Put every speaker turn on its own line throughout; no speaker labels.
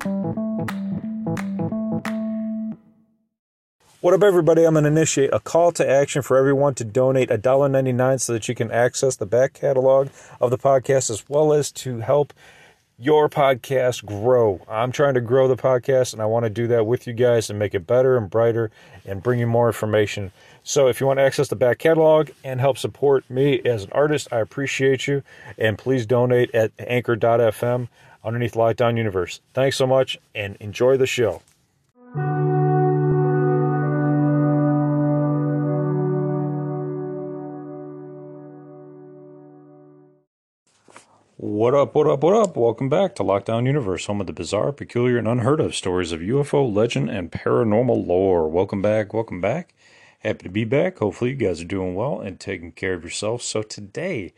What up, everybody? I'm going to initiate a call to action for everyone to donate $1.99 so that you can access the back catalog of the podcast as well as to help your podcast grow. I'm trying to grow the podcast and I want to do that with you guys and make it better and brighter and bring you more information. So if you want to access the back catalog and help support me as an artist, I appreciate you. And please donate at anchor.fm underneath Lockdown Universe. Thanks so much and enjoy the show. What up, what up, what up? Welcome back to Lockdown Universe, home of the bizarre, peculiar, and unheard of stories of UFO, legend, and paranormal lore. Welcome back, welcome back. Happy to be back. Hopefully, you guys are doing well and taking care of yourselves. So, today,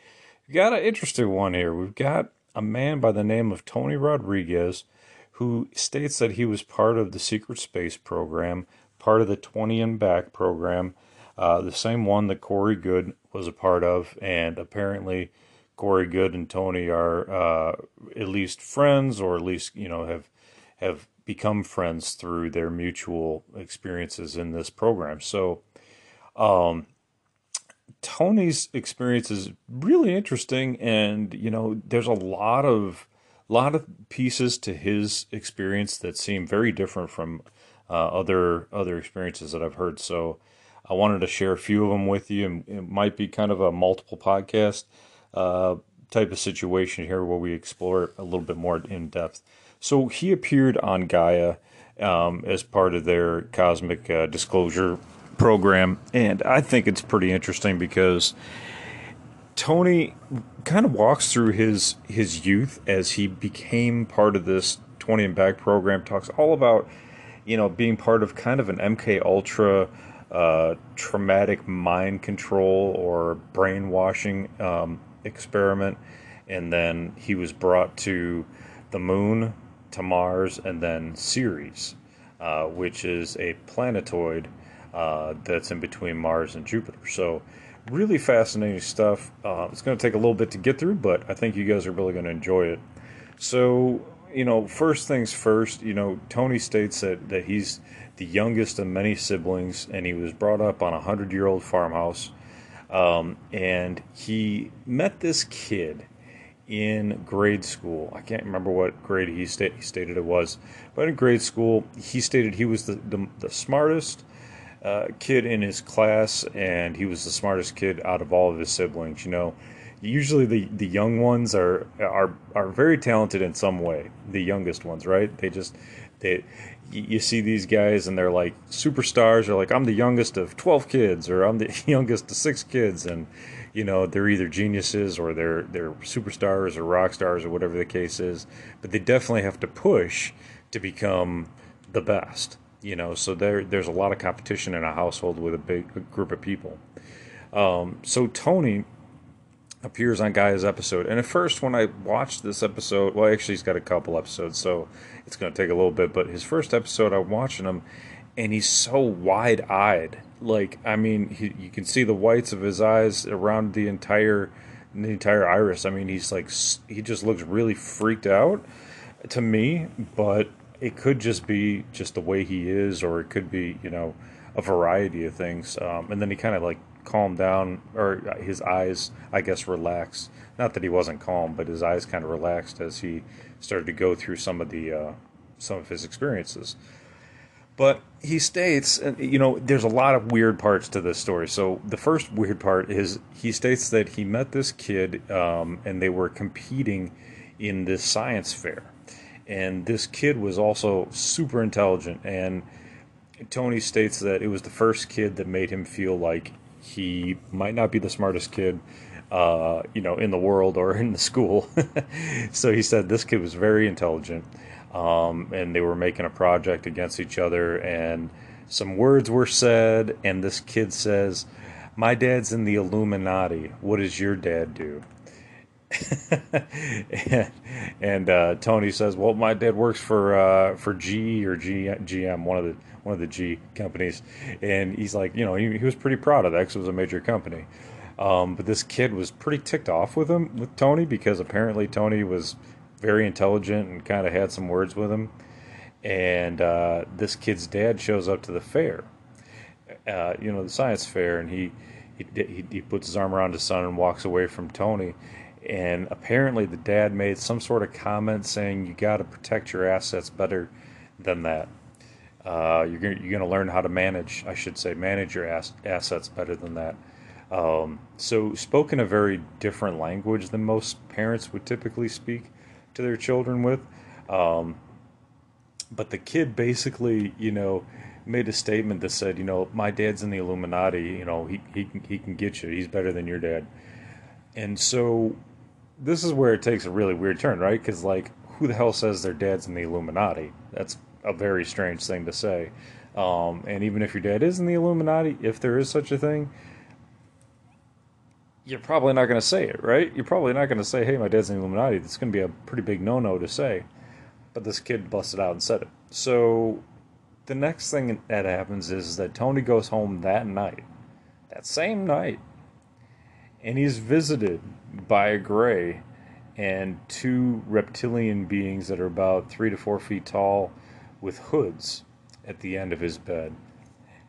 we've got an interesting one here. We've got a man by the name of Tony Rodriguez who states that he was part of the secret space program, part of the 20 and back program, uh, the same one that Corey Goode was a part of, and apparently Corey Goode and Tony are uh, at least friends, or at least you know have have become friends through their mutual experiences in this program. So, um, Tony's experience is really interesting, and you know, there's a lot of lot of pieces to his experience that seem very different from uh, other other experiences that I've heard. So, I wanted to share a few of them with you, and it might be kind of a multiple podcast uh, type of situation here where we explore a little bit more in depth. So he appeared on Gaia um, as part of their cosmic uh, disclosure program, and I think it's pretty interesting because Tony kind of walks through his his youth as he became part of this 20 and back program talks all about you know being part of kind of an MK Ultra uh, traumatic mind control or brainwashing um, experiment, and then he was brought to the moon, to Mars, and then Ceres, uh, which is a planetoid uh, that's in between Mars and Jupiter. So, really fascinating stuff. Uh, it's going to take a little bit to get through, but I think you guys are really going to enjoy it. So, you know, first things first, you know, Tony states that, that he's the youngest of many siblings, and he was brought up on a hundred year old farmhouse um, and he met this kid in grade school. I can't remember what grade he, sta- he stated it was, but in grade school, he stated he was the, the, the smartest uh, kid in his class, and he was the smartest kid out of all of his siblings. You know, usually the, the young ones are are are very talented in some way. The youngest ones, right? They just they you see these guys and they're like superstars or like I'm the youngest of 12 kids or I'm the youngest of 6 kids and you know they're either geniuses or they're they're superstars or rock stars or whatever the case is but they definitely have to push to become the best you know so there there's a lot of competition in a household with a big group of people um, so Tony appears on Gaia's episode. And at first, when I watched this episode, well, actually, he's got a couple episodes, so it's going to take a little bit. But his first episode, I'm watching him, and he's so wide eyed. Like, I mean, he, you can see the whites of his eyes around the entire the entire iris. I mean, he's like he just looks really freaked out to me, but it could just be just the way he is, or it could be you know a variety of things. Um, and then he kind of like calmed down, or his eyes, I guess, relaxed. Not that he wasn't calm, but his eyes kind of relaxed as he started to go through some of the uh, some of his experiences. But he states, and you know, there's a lot of weird parts to this story. So the first weird part is he states that he met this kid um, and they were competing in this science fair. And this kid was also super intelligent. And Tony states that it was the first kid that made him feel like he might not be the smartest kid, uh, you know, in the world or in the school. so he said this kid was very intelligent. um, and they were making a project against each other, and some words were said, and this kid says, "My dad's in the Illuminati. What does your dad do?" and, uh, Tony says, "Well, my dad works for uh, for G or G, GM, one of the one of the G companies," and he's like, you know, he, he was pretty proud of that because it was a major company. Um, but this kid was pretty ticked off with him with Tony because apparently Tony was very intelligent and kind of had some words with him. And uh, this kid's dad shows up to the fair, uh, you know, the science fair, and he, he he puts his arm around his son and walks away from Tony and apparently the dad made some sort of comment saying you got to protect your assets better than that. Uh, you're gonna, you're going to learn how to manage, I should say, manage your ass, assets better than that. Um, so, spoken a very different language than most parents would typically speak to their children with. Um, but the kid basically, you know, made a statement that said, you know, my dad's in the Illuminati. You know, he he he can get you. He's better than your dad. And so this is where it takes a really weird turn, right? Because like, who the hell says their dad's in the Illuminati? That's a very strange thing to say. Um, and even if your dad is in the Illuminati, if there is such a thing, you're probably not going to say it, right? You're probably not going to say, "Hey, my dad's in the Illuminati." That's going to be a pretty big no-no to say. But this kid busted out and said it. So the next thing that happens is that Tony goes home that night, that same night, and he's visited by a gray and two reptilian beings that are about three to four feet tall with hoods at the end of his bed.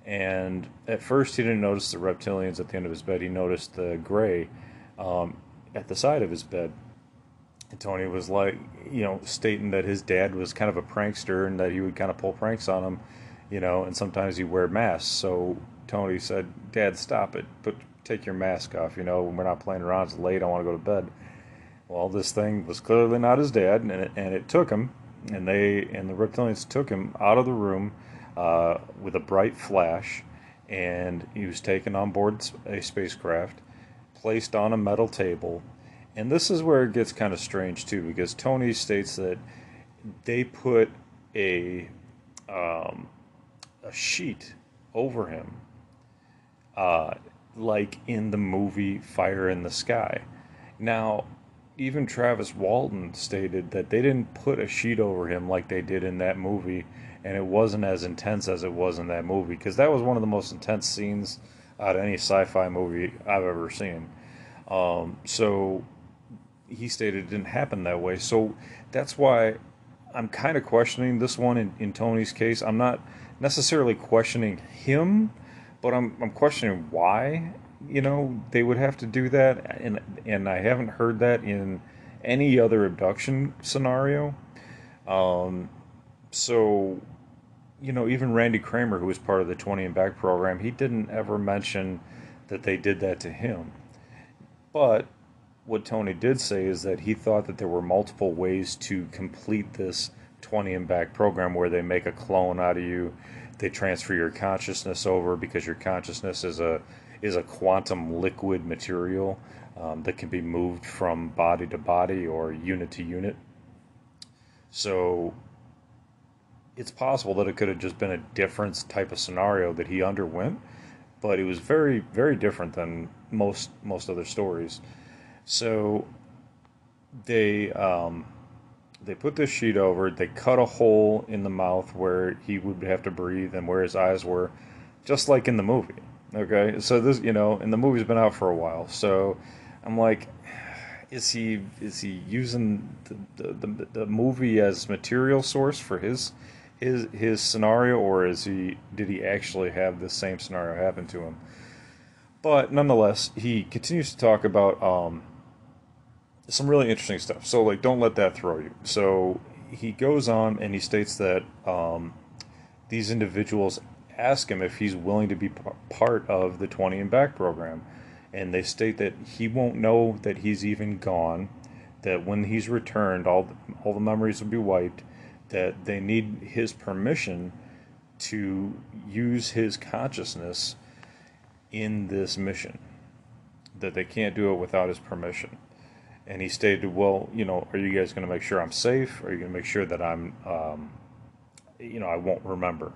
And at first, he didn't notice the reptilians at the end of his bed. He noticed the gray um, at the side of his bed. And Tony was like, you know, stating that his dad was kind of a prankster and that he would kind of pull pranks on him, you know, and sometimes he'd wear masks. So Tony said, Dad, stop it. Put take your mask off. You know, when we're not playing around. It's late. I want to go to bed. Well, this thing was clearly not his dad, and it, and it took him, and they and the reptilians took him out of the room uh, with a bright flash, and he was taken on board a spacecraft, placed on a metal table, and this is where it gets kind of strange too, because Tony states that they put a um, a sheet over him. Uh, like in the movie Fire in the Sky. Now, even Travis Walton stated that they didn't put a sheet over him like they did in that movie, and it wasn't as intense as it was in that movie because that was one of the most intense scenes out of any sci-fi movie I've ever seen. Um, so he stated it didn't happen that way. So that's why I'm kind of questioning this one in, in Tony's case. I'm not necessarily questioning him but I'm I'm questioning why you know they would have to do that, and and I haven't heard that in any other abduction scenario. Um, so you know, even Randy Kramer, who was part of the 20 and Back program, he didn't ever mention that they did that to him. But what Tony did say is that he thought that there were multiple ways to complete this 20 and Back program where they make a clone out of you they transfer your consciousness over because your consciousness is a is a quantum liquid material um, that can be moved from body to body or unit to unit. So it's possible that it could have just been a different type of scenario that he underwent, but it was very very different than most most other stories. So they um, they put this sheet over They cut a hole in the mouth where he would have to breathe and where his eyes were, just like in the movie. Okay, so this, you know, and the movie's been out for a while. So I'm like, is he is he using the, the, the movie as material source for his his his scenario, or is he did he actually have the same scenario happen to him? But nonetheless, he continues to talk about um, some really interesting stuff. So like, don't let that throw you. So he goes on and he states that um, these individuals ask him if he's willing to be part of the 20 and back program, and they state that he won't know that he's even gone. That when he's returned, all the, all the memories will be wiped. That they need his permission to use his consciousness in this mission. That they can't do it without his permission and he stated, "Well, you know, are you guys going to make sure I'm safe? Are you going to make sure that I'm, um, you know, I won't remember?"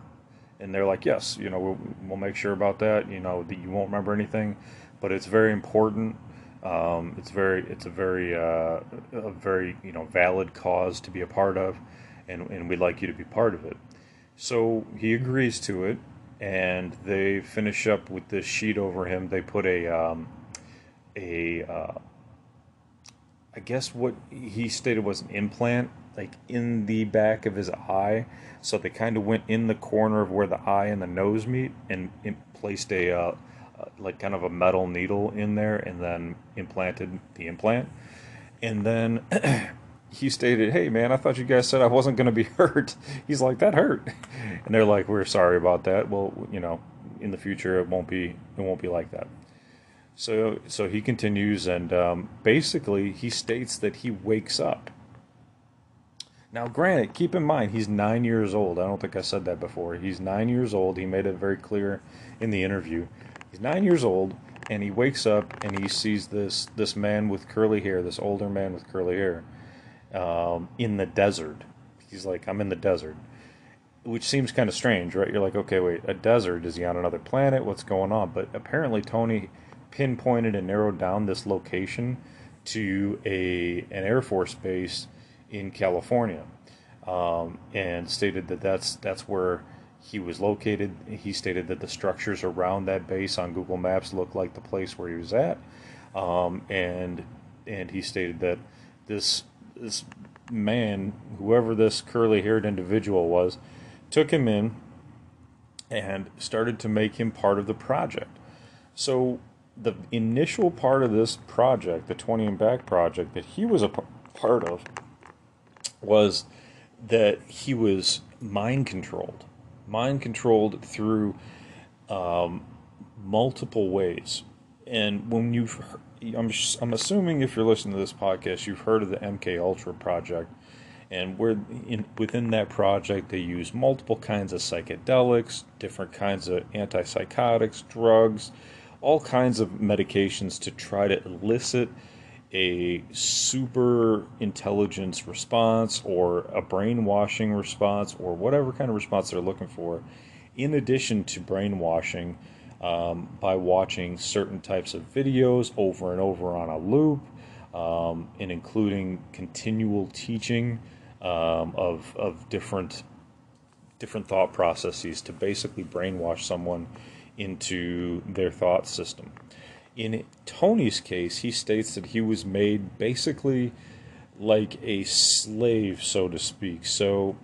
And they're like, "Yes, you know, we'll, we'll make sure about that. You know, that you won't remember anything, but it's very important. Um, it's very, it's a very, uh, a very, you know, valid cause to be a part of, and and we'd like you to be part of it." So he agrees to it, and they finish up with this sheet over him. They put a um, a uh, I guess what he stated was an implant, like in the back of his eye. So they kind of went in the corner of where the eye and the nose meet, and placed a uh, uh, like kind of a metal needle in there, and then implanted the implant. And then he stated, "Hey man, I thought you guys said I wasn't going to be hurt." He's like, "That hurt," and they're like, "We're sorry about that. Well, you know, in the future it won't be it won't be like that." So so he continues, and um, basically he states that he wakes up. Now, granted, keep in mind he's nine years old. I don't think I said that before. He's nine years old. He made it very clear in the interview. He's nine years old, and he wakes up and he sees this this man with curly hair, this older man with curly hair, um, in the desert. He's like, I'm in the desert, which seems kind of strange, right? You're like, okay, wait, a desert? Is he on another planet? What's going on? But apparently, Tony pinpointed and narrowed down this location to a an Air Force base in California, um, and stated that that's that's where he was located. He stated that the structures around that base on Google Maps look like the place where he was at, um, and and he stated that this this man, whoever this curly haired individual was, took him in and started to make him part of the project. So, the initial part of this project, the 20 and back project that he was a part of, was that he was mind controlled. Mind controlled through um, multiple ways. And when you've I'm I'm assuming if you're listening to this podcast, you've heard of the MK Ultra project, and where in within that project they use multiple kinds of psychedelics, different kinds of antipsychotics, drugs, all kinds of medications to try to elicit a super intelligence response or a brainwashing response or whatever kind of response they're looking for, in addition to brainwashing um, by watching certain types of videos over and over on a loop, um, and including continual teaching um, of of different different thought processes to basically brainwash someone into their thought system. In Tony's case, he states that he was made basically like a slave, so to speak. So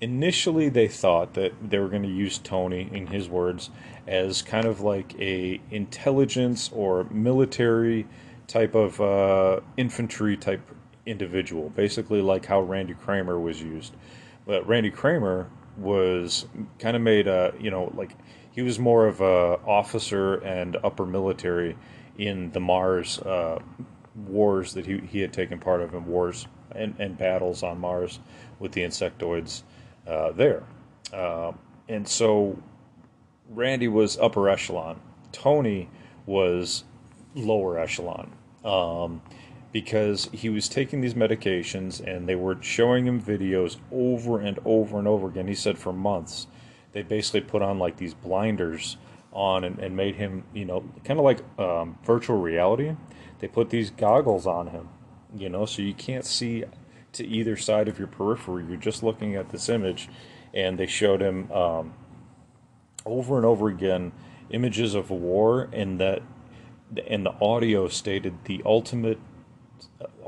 initially they thought that they were going to use Tony, in his words, as kind of like a intelligence or military type of uh, infantry type individual, basically like how Randy Kramer was used. But Randy Kramer was kind of made a you know like he was more of a officer and upper military in the Mars uh, wars that he, he had taken part of in wars and, and battles on Mars with the insectoids uh, there. Uh, and so Randy was upper echelon. Tony was lower echelon um, because he was taking these medications and they were showing him videos over and over and over again. He said for months they basically put on like these blinders on and, and made him, you know, kind of like um, virtual reality. They put these goggles on him, you know, so you can't see to either side of your periphery. You're just looking at this image, and they showed him um, over and over again images of war, and that and the audio stated the ultimate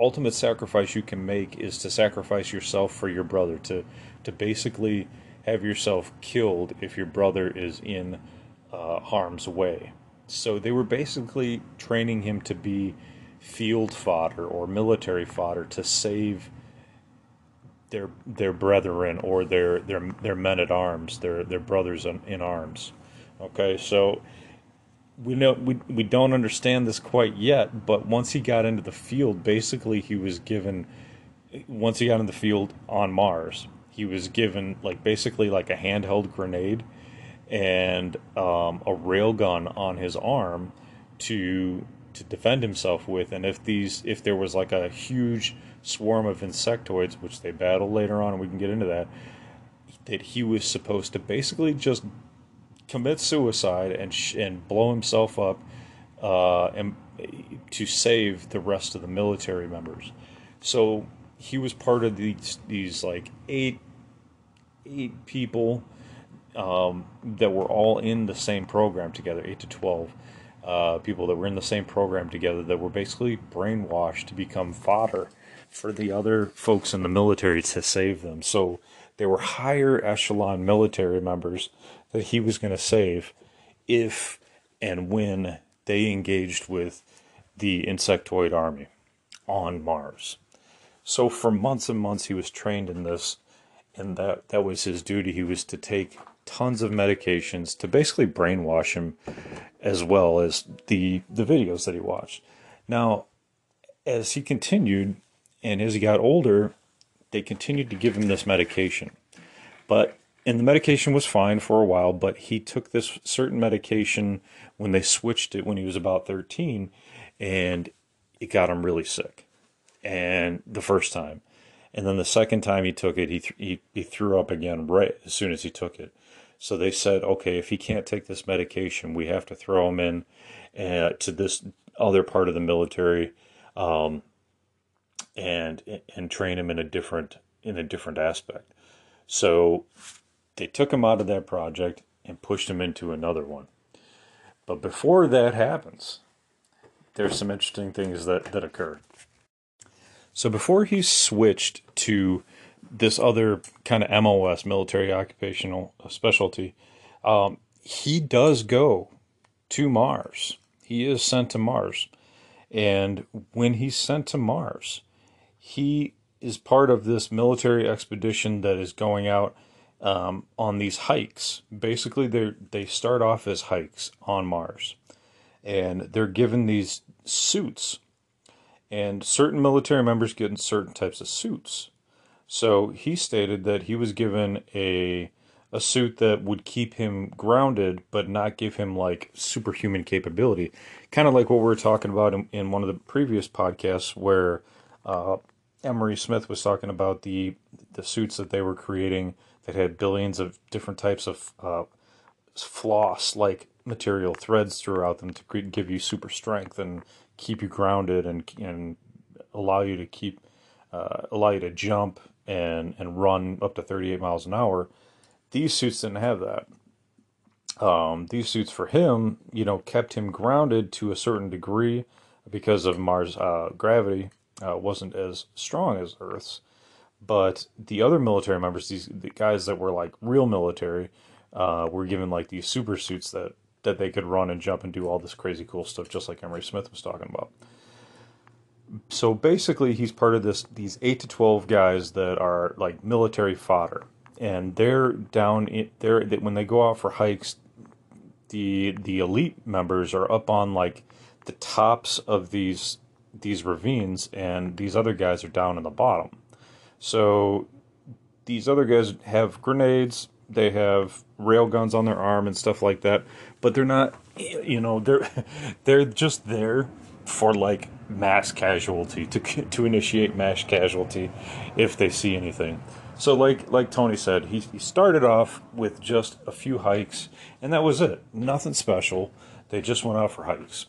ultimate sacrifice you can make is to sacrifice yourself for your brother to to basically have yourself killed if your brother is in uh, harm's way. So they were basically training him to be field fodder or military fodder to save their their brethren or their their their men at arms, their their brothers in, in arms. Okay, so we know we we don't understand this quite yet, but once he got into the field, basically he was given once he got in the field on Mars, he was given like basically like a handheld grenade and um, a rail gun on his arm to to defend himself with, and if these if there was like a huge swarm of insectoids, which they battle later on, and we can get into that, that he was supposed to basically just commit suicide and sh- and blow himself up, uh, and to save the rest of the military members. So he was part of these these like eight eight people um, that were all in the same program together, eight to twelve uh, people that were in the same program together that were basically brainwashed to become fodder for the other folks in the military to save them. So they were higher echelon military members that he was going to save if and when they engaged with the insectoid army on Mars. So for months and months he was trained in this and that that was his duty. He was to take tons of medications to basically brainwash him as well as the the videos that he watched. Now, as he continued and as he got older, they continued to give him this medication. But and the medication was fine for a while, but he took this certain medication when they switched it when he was about 13 and it got him really sick. And the first time. And then the second time he took it, he, th- he, he threw up again right as soon as he took it. So they said, okay, if he can't take this medication, we have to throw him in uh, to this other part of the military, um, and and train him in a different in a different aspect. So they took him out of that project and pushed him into another one. But before that happens, there's some interesting things that that occur. So before he switched to this other kind of MOS, military occupational specialty, um, he does go to Mars. He is sent to Mars. And when he's sent to Mars, he is part of this military expedition that is going out um, on these hikes. Basically, they they start off as hikes on Mars, and they're given these suits, and certain military members get in certain types of suits. So he stated that he was given a a suit that would keep him grounded but not give him like superhuman capability. Kind of like what we were talking about in, in one of the previous podcasts where uh, Emery Smith was talking about the the suits that they were creating that had billions of different types of uh, floss like material threads throughout them to give you super strength and keep you grounded and and allow you to keep uh, allow you to jump and and run up to 38 miles an hour. These suits didn't have that. Um, these suits for him, you know, kept him grounded to a certain degree because of Mars' uh, gravity uh, wasn't as strong as Earth's. But the other military members, these the guys that were like real military, uh, were given like these super suits that that they could run and jump and do all this crazy cool stuff, just like Emery Smith was talking about. So basically he's part of this these 8 to 12 guys that are like military fodder. And they're down in there when they go out for hikes the the elite members are up on like the tops of these these ravines and these other guys are down in the bottom. So these other guys have grenades they have rail guns on their arm and stuff like that but they're not you know they're they're just there for like mass casualty to to initiate mass casualty if they see anything. So like like Tony said, he, he started off with just a few hikes and that was it. Nothing special. They just went out for hikes.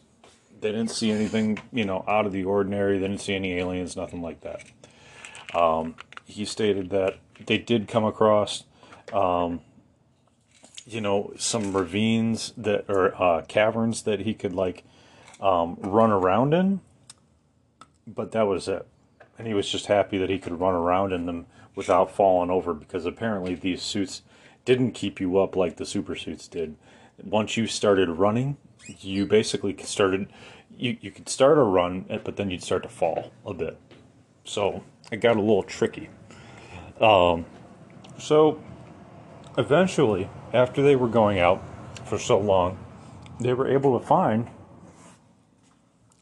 They didn't see anything, you know, out of the ordinary. They didn't see any aliens, nothing like that. Um, he stated that they did come across, um, you know, some ravines that or uh, caverns that he could like um, run around in, but that was it. And he was just happy that he could run around in them without falling over because apparently these suits didn't keep you up like the super suits did. Once you started running, you basically started you, you could start a run, but then you'd start to fall a bit. So it got a little tricky. Um, so eventually, after they were going out for so long, they were able to find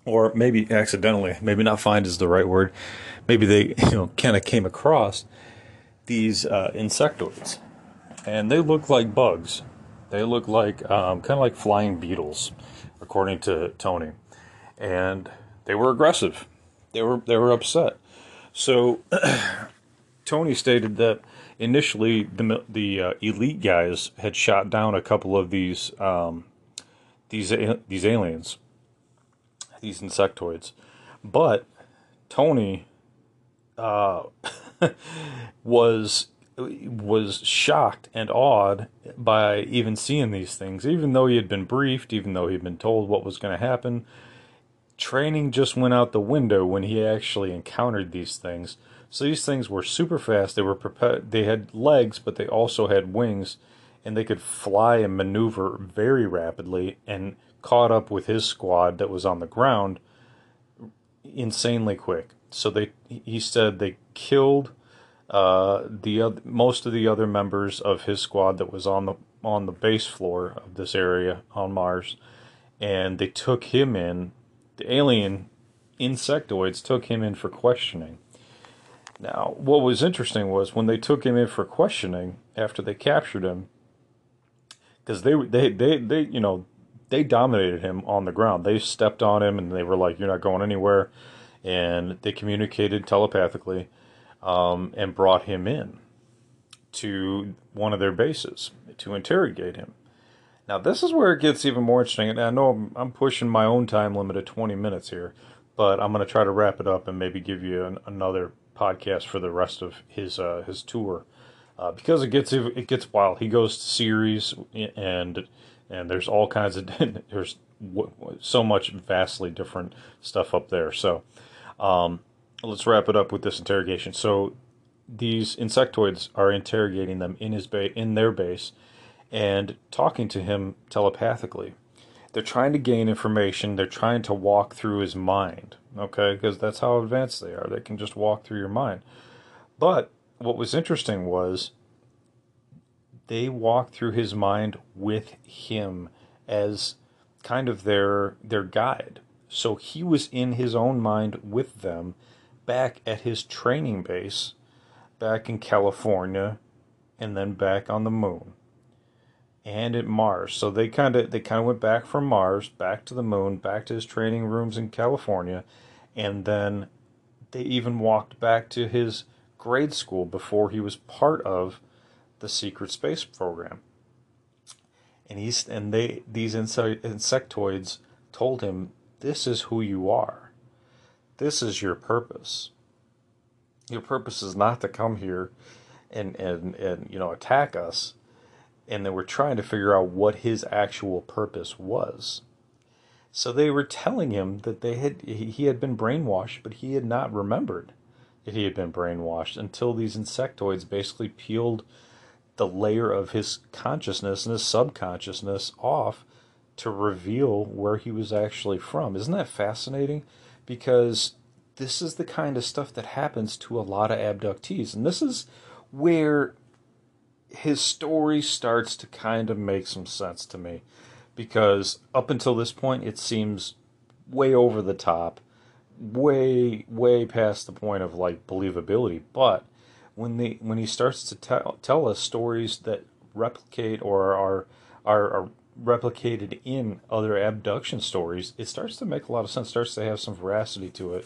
or maybe accidentally, maybe not find is the right word. Maybe they, you know, kind of came across these uh, insectoids, and they look like bugs. They look like um, kind of like flying beetles, according to Tony. and they were aggressive. They were they were upset. So Tony stated that initially the the uh, elite guys had shot down a couple of these um, these these aliens, these insectoids, but Tony uh, was was shocked and awed by even seeing these things, even though he had been briefed, even though he'd been told what was going to happen. Training just went out the window when he actually encountered these things. So these things were super fast. They were they had legs, but they also had wings, and they could fly and maneuver very rapidly. And caught up with his squad that was on the ground insanely quick. So they he said they killed uh, the most of the other members of his squad that was on the on the base floor of this area on Mars, and they took him in. The alien insectoids took him in for questioning. Now, what was interesting was when they took him in for questioning after they captured him, because they they they they you know they dominated him on the ground. They stepped on him and they were like, "You're not going anywhere," and they communicated telepathically um, and brought him in to one of their bases to interrogate him. Now, this is where it gets even more interesting. And I know I'm, I'm pushing my own time limit of 20 minutes here, but I'm going to try to wrap it up and maybe give you an, another podcast for the rest of his uh, his tour uh, because it gets it gets wild. He goes to Ceres and and there's all kinds of there's so much vastly different stuff up there. So um, let's wrap it up with this interrogation. So these insectoids are interrogating them in his ba- in their base and talking to him telepathically. They're trying to gain information. They're trying to walk through his mind. Okay, because that's how advanced they are. They can just walk through your mind. But what was interesting was they walked through his mind with him as kind of their their guide. So he was in his own mind with them back at his training base back in California and then back on the moon and at Mars. So they kind of they kind of went back from Mars back to the moon, back to his training rooms in California, and then they even walked back to his grade school before he was part of the secret space program. And he's and they these insectoids told him this is who you are. This is your purpose. Your purpose is not to come here and, and, and you know attack us. And they were trying to figure out what his actual purpose was. So they were telling him that they had he had been brainwashed, but he had not remembered that he had been brainwashed until these insectoids basically peeled the layer of his consciousness and his subconsciousness off to reveal where he was actually from. Isn't that fascinating? because this is the kind of stuff that happens to a lot of abductees. And this is where his story starts to kind of make some sense to me. Because up until this point, it seems way over the top, way, way past the point of like believability. But when they when he starts to tell tell us stories that replicate or are are, are replicated in other abduction stories, it starts to make a lot of sense, starts to have some veracity to it.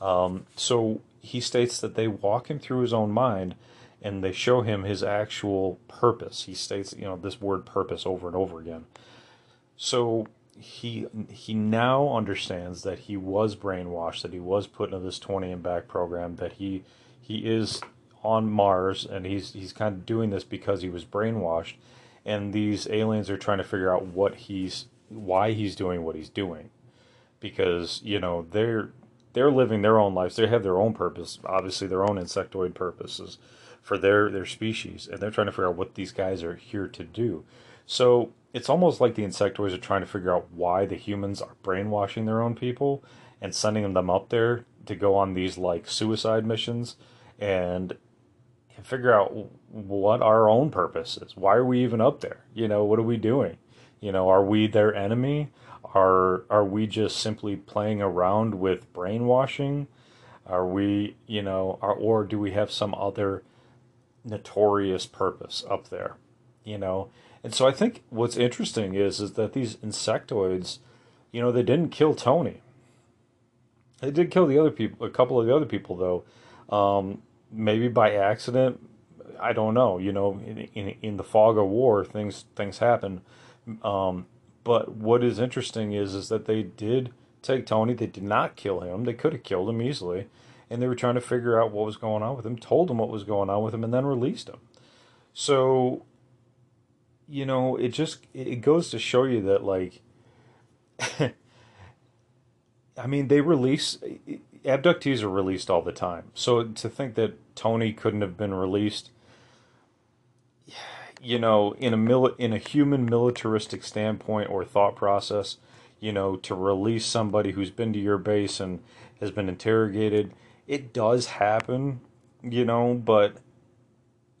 Um, so he states that they walk him through his own mind and they show him his actual purpose. He states, you know, this word purpose over and over again. So he he now understands that he was brainwashed, that he was put into this 20 and back program, that he he is on Mars and he's he's kind of doing this because he was brainwashed and these aliens are trying to figure out what he's why he's doing what he's doing because you know they're they're living their own lives they have their own purpose obviously their own insectoid purposes for their their species and they're trying to figure out what these guys are here to do so it's almost like the insectoids are trying to figure out why the humans are brainwashing their own people and sending them up there to go on these like suicide missions and figure out what our own purpose is. Why are we even up there? You know, what are we doing? You know, are we their enemy? Are are we just simply playing around with brainwashing? Are we, you know, are, or do we have some other notorious purpose up there? You know, and so I think what's interesting is is that these insectoids, you know, they didn't kill Tony. They did kill the other people, a couple of the other people though, um, maybe by accident. I don't know. You know, in, in, in the fog of war, things things happen. Um, but what is interesting is is that they did take Tony. They did not kill him. They could have killed him easily, and they were trying to figure out what was going on with him. Told him what was going on with him, and then released him. So, you know, it just it goes to show you that like. I mean, they release abductees are released all the time. So to think that Tony couldn't have been released, you know, in a mili- in a human militaristic standpoint or thought process, you know, to release somebody who's been to your base and has been interrogated, it does happen, you know, but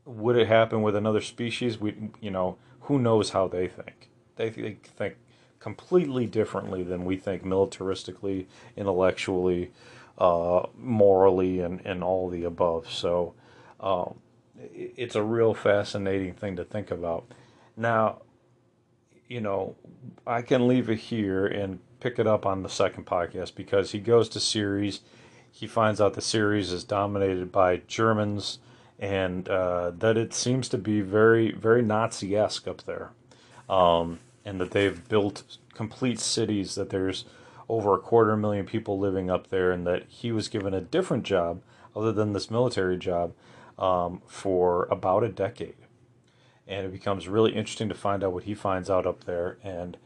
would it happen with another species? We, you know, who knows how they think? They, they think completely differently than we think militaristically, intellectually, uh, morally, and, and all the above. So um, it's a real fascinating thing to think about. Now, you know, I can leave it here and pick it up on the second podcast because he goes to Ceres. He finds out the Ceres is dominated by Germans and uh, that it seems to be very, very Nazi esque up there. Um, and that they've built complete cities, that there's over a quarter million people living up there, and that he was given a different job other than this military job um, for about a decade. And it becomes really interesting to find out what he finds out up there and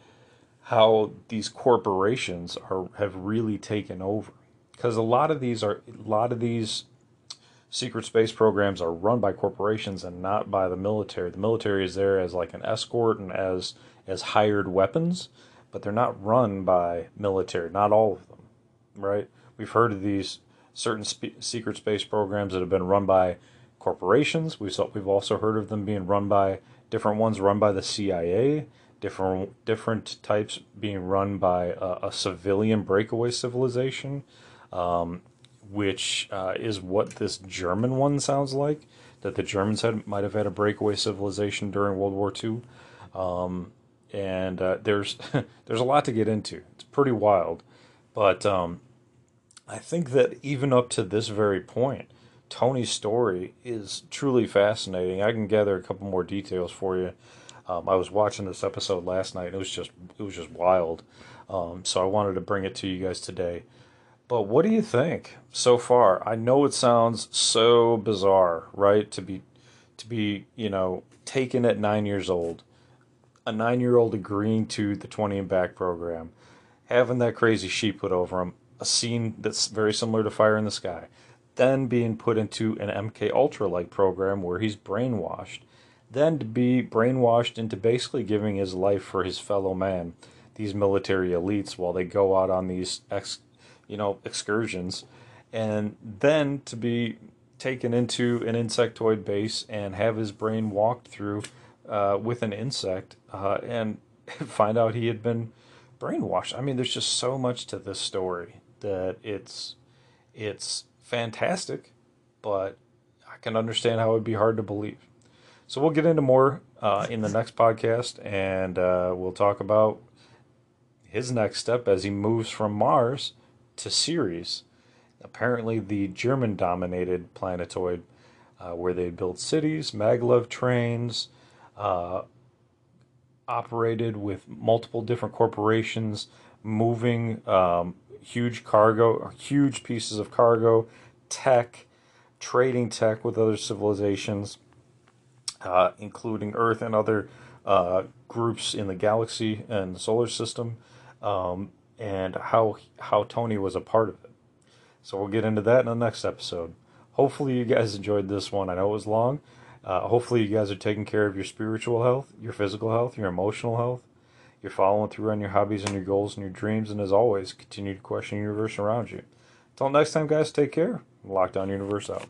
how these corporations are have really taken over. Because a lot of these are a lot of these secret space programs are run by corporations and not by the military. The military is there as like an escort and as as hired weapons, but they're not run by military. Not all of them, right? We've heard of these certain secret space programs that have been run by corporations. We've we've also heard of them being run by different ones run by the CIA. Different different types being run by a, a civilian breakaway civilization. Um, which uh, is what this German one sounds like. That the Germans had might have had a breakaway civilization during World War II, um, and uh, there's there's a lot to get into. It's pretty wild, but um, I think that even up to this very point, Tony's story is truly fascinating. I can gather a couple more details for you. Um, I was watching this episode last night. And it was just it was just wild. Um, so I wanted to bring it to you guys today. But what do you think so far? I know it sounds so bizarre, right? To be to be, you know, taken at 9 years old. A 9-year-old agreeing to the 20 and back program, having that crazy sheet put over him, a scene that's very similar to Fire in the Sky, then being put into an MK Ultra like program where he's brainwashed, then to be brainwashed into basically giving his life for his fellow man, these military elites, while they go out on these ex you know, excursions, and then to be taken into an insectoid base and have his brain walked through uh, with an insect uh, and find out he had been brainwashed. I mean, there's just so much to this story that it's it's fantastic, but I can understand how it would be hard to believe. So we'll get into more uh, in the next podcast, and uh, we'll talk about his next step as he moves from Mars to Ceres, apparently the German dominated planetoid, uh, where they built cities, maglev trains, uh, operated with multiple different corporations, moving um, huge cargo, huge pieces of cargo, tech, trading tech with other civilizations, uh, including Earth and other uh, groups in the galaxy and the solar system. Um, and how how Tony was a part of it. So we'll get into that in the next episode. Hopefully you guys enjoyed this one. I know it was long. Uh, hopefully you guys are taking care of your spiritual health, your physical health, your emotional health. You're following through on your hobbies and your goals and your dreams, and as always, continue to question the universe around you. Until next time, guys, take care. Lockdown Universe out.